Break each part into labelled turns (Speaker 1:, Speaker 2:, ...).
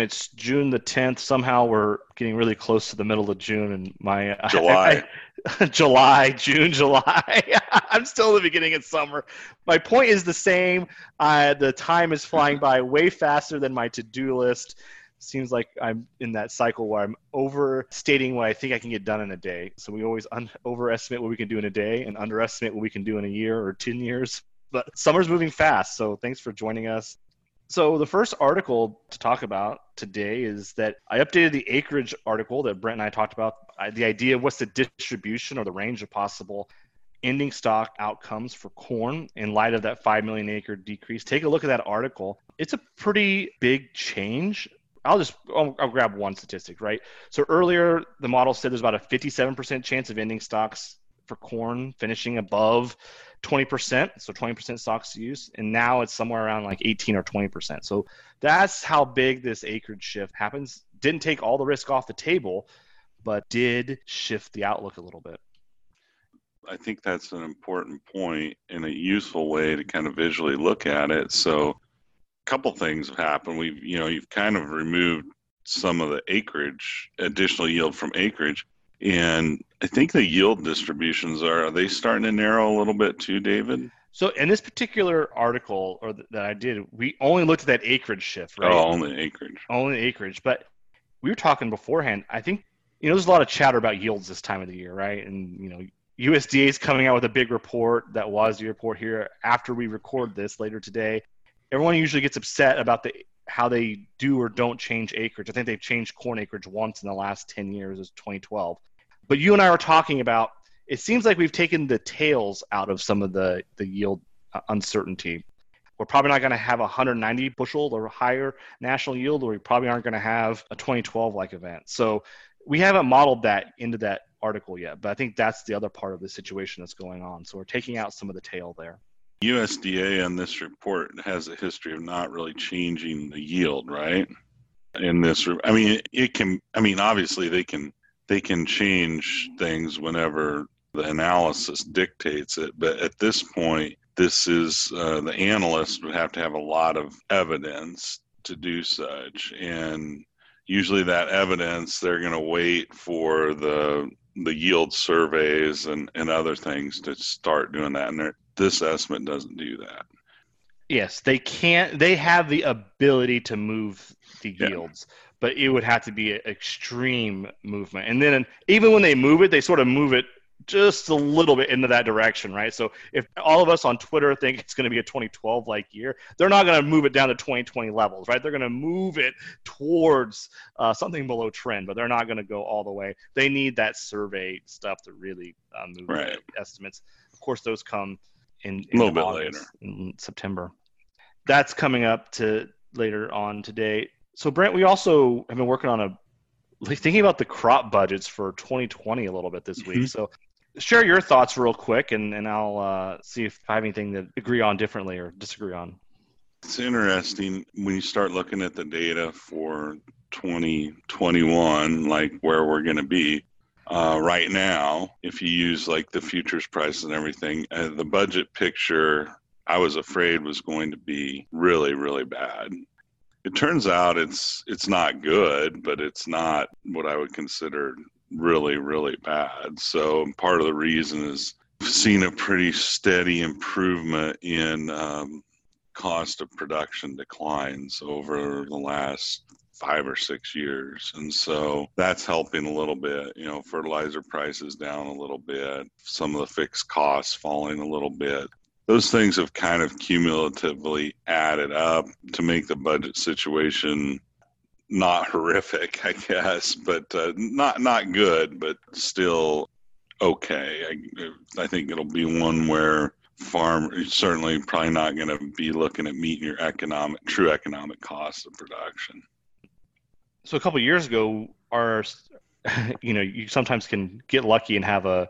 Speaker 1: It's June the 10th. Somehow we're getting really close to the middle of June and my
Speaker 2: July.
Speaker 1: I, July, June, July. I'm still in the beginning of summer. My point is the same. Uh, the time is flying by way faster than my to-do list. Seems like I'm in that cycle where I'm overstating what I think I can get done in a day. So we always un- overestimate what we can do in a day and underestimate what we can do in a year or 10 years. But summer's moving fast. So thanks for joining us. So the first article to talk about today is that I updated the acreage article that Brent and I talked about. Uh, the idea of what's the distribution or the range of possible ending stock outcomes for corn in light of that 5 million acre decrease. Take a look at that article. It's a pretty big change. I'll just I'll, I'll grab one statistic, right? So earlier the model said there's about a 57% chance of ending stocks for corn finishing above 20%, so 20% stocks use, and now it's somewhere around like 18 or 20%. So that's how big this acreage shift happens. Didn't take all the risk off the table, but did shift the outlook a little bit.
Speaker 2: I think that's an important point and a useful way to kind of visually look at it. So, a couple things have happened. We've, you know, you've kind of removed some of the acreage, additional yield from acreage, and I think the yield distributions are, are they starting to narrow a little bit too, David?
Speaker 1: So in this particular article or th- that I did, we only looked at that acreage shift, right?
Speaker 2: Oh, only acreage.
Speaker 1: Only acreage. But we were talking beforehand. I think you know there's a lot of chatter about yields this time of the year, right? And you know USDA is coming out with a big report that was the report here after we record this later today. Everyone usually gets upset about the how they do or don't change acreage. I think they've changed corn acreage once in the last 10 years, is 2012. But you and I were talking about it seems like we've taken the tails out of some of the, the yield uh, uncertainty. We're probably not going to have 190 bushel or higher national yield, or we probably aren't going to have a 2012 like event. So we haven't modeled that into that article yet, but I think that's the other part of the situation that's going on. So we're taking out some of the tail there.
Speaker 2: USDA on this report has a history of not really changing the yield, right? In this, I mean, it can. I mean, obviously they can they can change things whenever the analysis dictates it. But at this point, this is uh, the analyst would have to have a lot of evidence to do such, and usually that evidence they're going to wait for the the yield surveys and, and other things to start doing that. And this estimate doesn't do that.
Speaker 1: Yes, they can't. They have the ability to move the yields, yeah but it would have to be an extreme movement. And then even when they move it, they sort of move it just a little bit into that direction, right? So if all of us on Twitter think it's going to be a 2012 like year, they're not going to move it down to 2020 levels, right? They're going to move it towards uh, something below trend, but they're not going to go all the way. They need that survey stuff to really uh, move right. estimates. Of course, those come in, in
Speaker 2: a little bit later
Speaker 1: in September. That's coming up to later on today. So Brent, we also have been working on a like thinking about the crop budgets for 2020 a little bit this week. Mm-hmm. So share your thoughts real quick, and and I'll uh, see if I have anything to agree on differently or disagree on.
Speaker 2: It's interesting when you start looking at the data for 2021, like where we're going to be. Uh, right now, if you use like the futures price and everything, uh, the budget picture I was afraid was going to be really, really bad it turns out it's it's not good, but it's not what I would consider really really bad. So part of the reason is seen a pretty steady improvement in um, cost of production declines over the last five or six years. And so that's helping a little bit. You know, fertilizer prices down a little bit, some of the fixed costs falling a little bit those things have kind of cumulatively added up to make the budget situation not horrific, I guess, but uh, not not good, but still okay. I, I think it'll be one where farm certainly probably not going to be looking at meeting your economic true economic cost of production.
Speaker 1: So a couple years ago, our you know you sometimes can get lucky and have a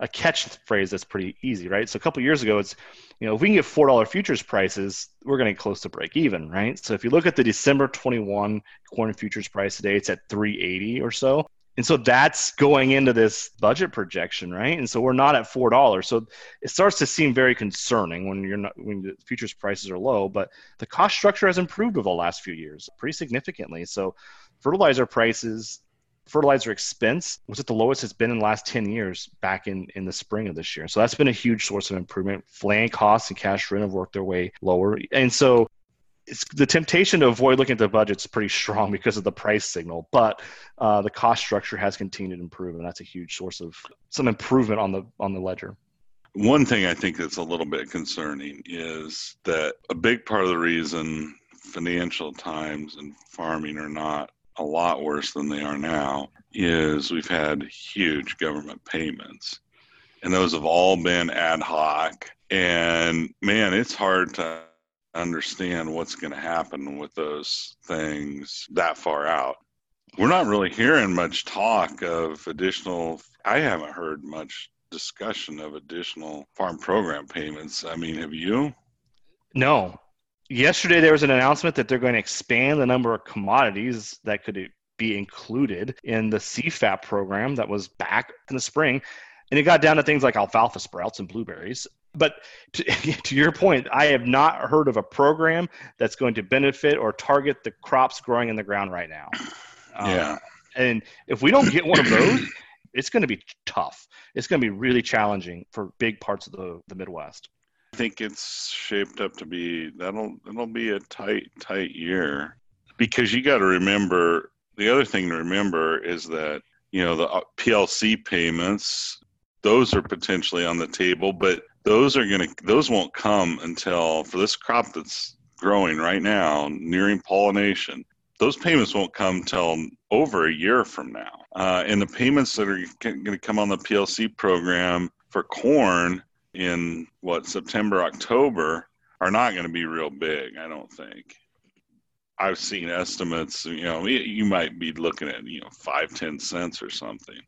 Speaker 1: a catch phrase that's pretty easy, right? So a couple years ago, it's you know if we can get four dollar futures prices, we're going to get close to break even, right? So if you look at the December twenty one corn futures price today, it's at three eighty or so. And so that's going into this budget projection, right? And so we're not at four dollars. So it starts to seem very concerning when you're not when the futures prices are low. But the cost structure has improved over the last few years pretty significantly. So fertilizer prices, fertilizer expense was at the lowest it's been in the last 10 years back in, in the spring of this year. So that's been a huge source of improvement. Land costs and cash rent have worked their way lower. And so it's the temptation to avoid looking at the budget is pretty strong because of the price signal, but uh, the cost structure has continued to improve, and that's a huge source of some improvement on the on the ledger.
Speaker 2: One thing I think that's a little bit concerning is that a big part of the reason financial times and farming are not a lot worse than they are now is we've had huge government payments, and those have all been ad hoc. And man, it's hard to understand what's going to happen with those things that far out. We're not really hearing much talk of additional, I haven't heard much discussion of additional farm program payments. I mean, have you?
Speaker 1: No. Yesterday, there was an announcement that they're going to expand the number of commodities that could be included in the CFAP program that was back in the spring. And it got down to things like alfalfa sprouts and blueberries. But to, to, your point, I have not heard of a program that's going to benefit or target the crops growing in the ground right now.
Speaker 2: Um, yeah.
Speaker 1: And if we don't get one of those, it's going to be tough. It's going to be really challenging for big parts of the, the Midwest.
Speaker 2: Think it's shaped up to be that'll it'll be a tight tight year. Because you got to remember the other thing to remember is that you know the uh, PLC payments those are potentially on the table but those are going to those won't come until for this crop that's growing right now nearing pollination those payments won't come till over a year from now. Uh, and the payments that are going to come on the plc program for corn in what september october are not going to be real big i don't think i've seen estimates you know you might be looking at you know five ten cents or something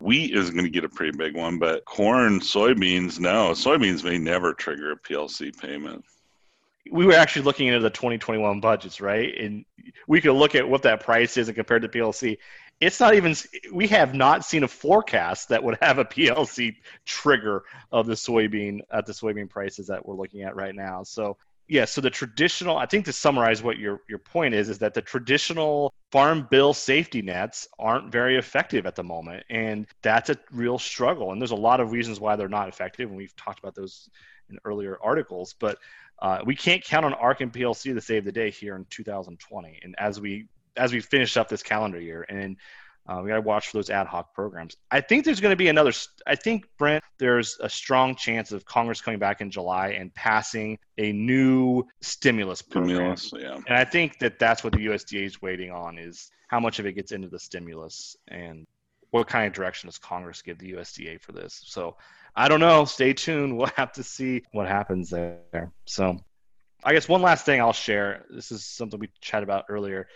Speaker 2: Wheat is going to get a pretty big one, but corn, soybeans, no. Soybeans may never trigger a PLC payment.
Speaker 1: We were actually looking into the 2021 budgets, right? And we could look at what that price is and compared to PLC. It's not even, we have not seen a forecast that would have a PLC trigger of the soybean at the soybean prices that we're looking at right now. So yeah, so the traditional, I think to summarize what your, your point is, is that the traditional farm bill safety nets aren't very effective at the moment. And that's a real struggle. And there's a lot of reasons why they're not effective. And we've talked about those in earlier articles. But uh, we can't count on ARC and PLC to save the day here in 2020. And as we as we finish up this calendar year, and uh, we got to watch for those ad hoc programs. I think there's going to be another. I think Brent, there's a strong chance of Congress coming back in July and passing a new stimulus program.
Speaker 2: Stimulus, yeah.
Speaker 1: And I think that that's what the USDA is waiting on is how much of it gets into the stimulus and what kind of direction does Congress give the USDA for this. So I don't know. Stay tuned. We'll have to see what happens there. So I guess one last thing I'll share. This is something we chatted about earlier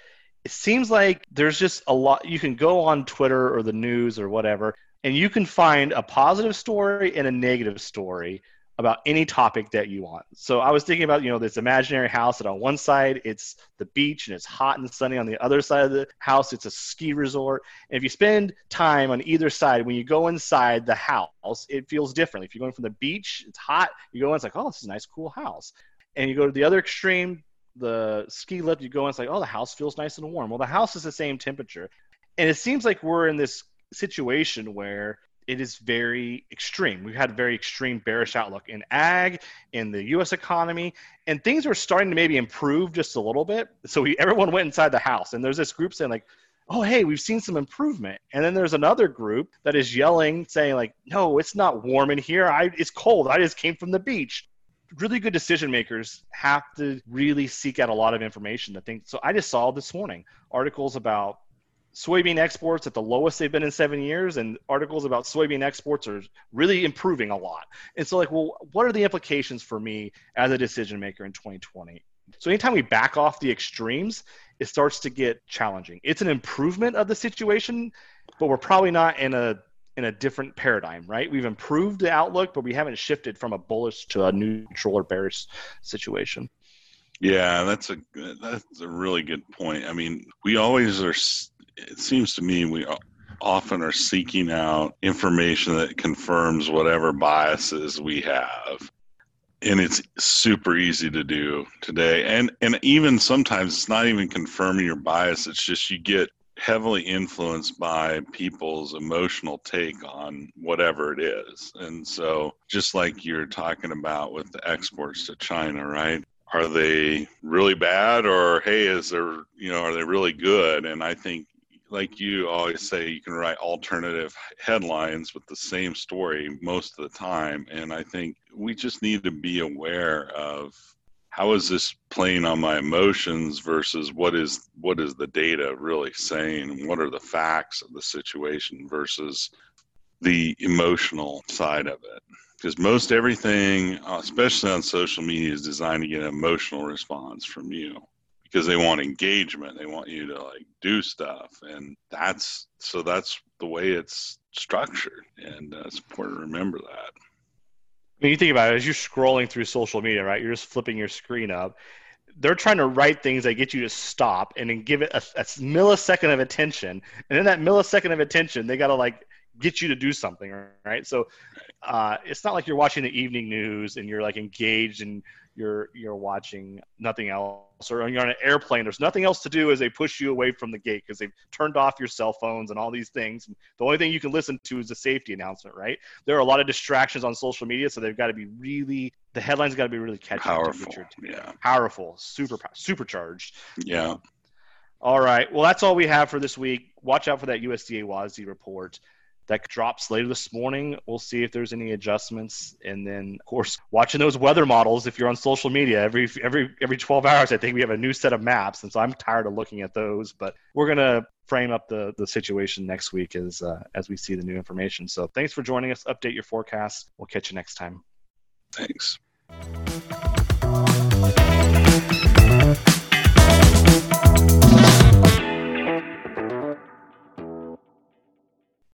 Speaker 1: it seems like there's just a lot you can go on Twitter or the news or whatever, and you can find a positive story and a negative story about any topic that you want. So I was thinking about, you know, this imaginary house that on one side it's the beach and it's hot and sunny. On the other side of the house, it's a ski resort. And if you spend time on either side, when you go inside the house, it feels different. If you're going from the beach, it's hot. You go in, it's like, oh, this is a nice, cool house. And you go to the other extreme, the ski lift, you go and it's like, oh, the house feels nice and warm. Well, the house is the same temperature. And it seems like we're in this situation where it is very extreme. We've had a very extreme bearish outlook in ag, in the U.S. economy, and things are starting to maybe improve just a little bit. So we, everyone went inside the house, and there's this group saying like, "Oh, hey, we've seen some improvement," and then there's another group that is yelling, saying like, "No, it's not warm in here. I, it's cold. I just came from the beach." Really good decision makers have to really seek out a lot of information to think. So I just saw this morning articles about soybean exports at the lowest they've been in seven years, and articles about soybean exports are really improving a lot. And so, like, well, what are the implications for me as a decision maker in 2020? So anytime we back off the extremes, it starts to get challenging. It's an improvement of the situation, but we're probably not in a in a different paradigm, right? We've improved the outlook, but we haven't shifted from a bullish to a neutral or bearish situation.
Speaker 2: Yeah, that's a that's a really good point. I mean, we always are. It seems to me we often are seeking out information that confirms whatever biases we have and it's super easy to do today and and even sometimes it's not even confirming your bias it's just you get heavily influenced by people's emotional take on whatever it is. And so just like you're talking about with the exports to china right? Are they really bad or hey is there you know are they really good? And i think like you always say, you can write alternative headlines with the same story most of the time. And I think we just need to be aware of how is this playing on my emotions versus what is what is the data really saying? What are the facts of the situation versus the emotional side of it? Because most everything, especially on social media, is designed to get an emotional response from you because they want engagement. They want you to like do stuff, and that's so that's the way it's structured, and uh, it's important to remember that.
Speaker 1: Mean, you think about it as you're scrolling through social media, right? You're just flipping your screen up. They're trying to write things that get you to stop and then give it a, a millisecond of attention, and in that millisecond of attention, they got to like get you to do something, right? So uh, it's not like you're watching the evening news and you're like engaged and you're you're watching nothing else or you're on an airplane there's nothing else to do as they push you away from the gate because they've turned off your cell phones and all these things. The only thing you can listen to is a safety announcement right? There are a lot of distractions on social media so they've got to be really the headlines got to be really catchy
Speaker 2: powerful yeah.
Speaker 1: Powerful super supercharged.
Speaker 2: Yeah.
Speaker 1: All right well that's all we have for this week. Watch out for that usda WASDE report that drops later this morning. We'll see if there's any adjustments, and then of course watching those weather models. If you're on social media, every every every 12 hours, I think we have a new set of maps, and so I'm tired of looking at those. But we're gonna frame up the the situation next week as uh, as we see the new information. So thanks for joining us. Update your forecast. We'll catch you next time.
Speaker 2: Thanks.